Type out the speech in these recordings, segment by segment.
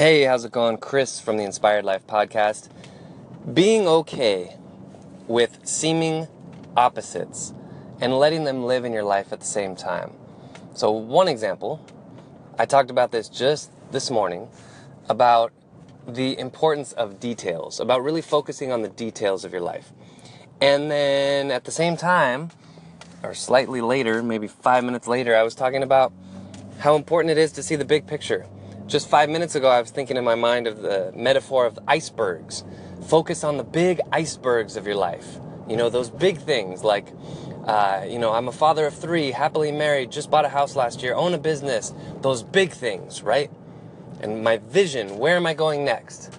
Hey, how's it going? Chris from the Inspired Life podcast. Being okay with seeming opposites and letting them live in your life at the same time. So, one example, I talked about this just this morning about the importance of details, about really focusing on the details of your life. And then at the same time, or slightly later, maybe five minutes later, I was talking about how important it is to see the big picture. Just five minutes ago, I was thinking in my mind of the metaphor of icebergs. Focus on the big icebergs of your life. You know, those big things like, uh, you know, I'm a father of three, happily married, just bought a house last year, own a business. Those big things, right? And my vision, where am I going next?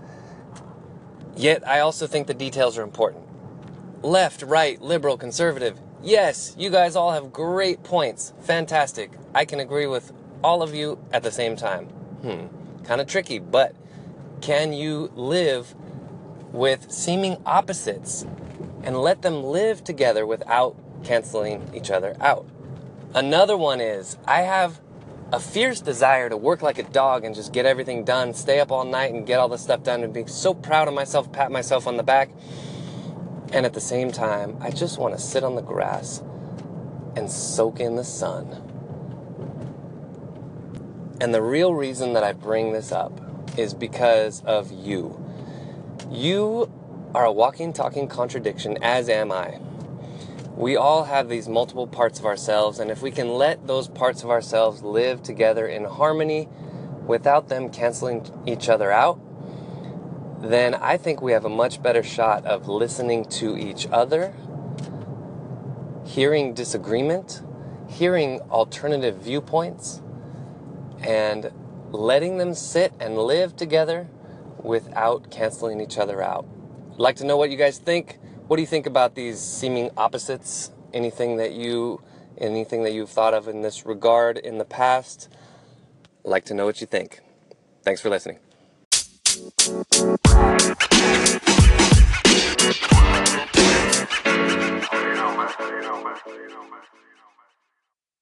Yet, I also think the details are important. Left, right, liberal, conservative. Yes, you guys all have great points. Fantastic. I can agree with all of you at the same time. Hmm, kind of tricky, but can you live with seeming opposites and let them live together without canceling each other out? Another one is I have a fierce desire to work like a dog and just get everything done, stay up all night and get all this stuff done and be so proud of myself, pat myself on the back. And at the same time, I just want to sit on the grass and soak in the sun. And the real reason that I bring this up is because of you. You are a walking, talking contradiction, as am I. We all have these multiple parts of ourselves, and if we can let those parts of ourselves live together in harmony without them canceling each other out, then I think we have a much better shot of listening to each other, hearing disagreement, hearing alternative viewpoints, and letting them sit and live together without canceling each other out. I'd like to know what you guys think. What do you think about these seeming opposites? Anything that you anything that you've thought of in this regard in the past? I'd like to know what you think. Thanks for listening.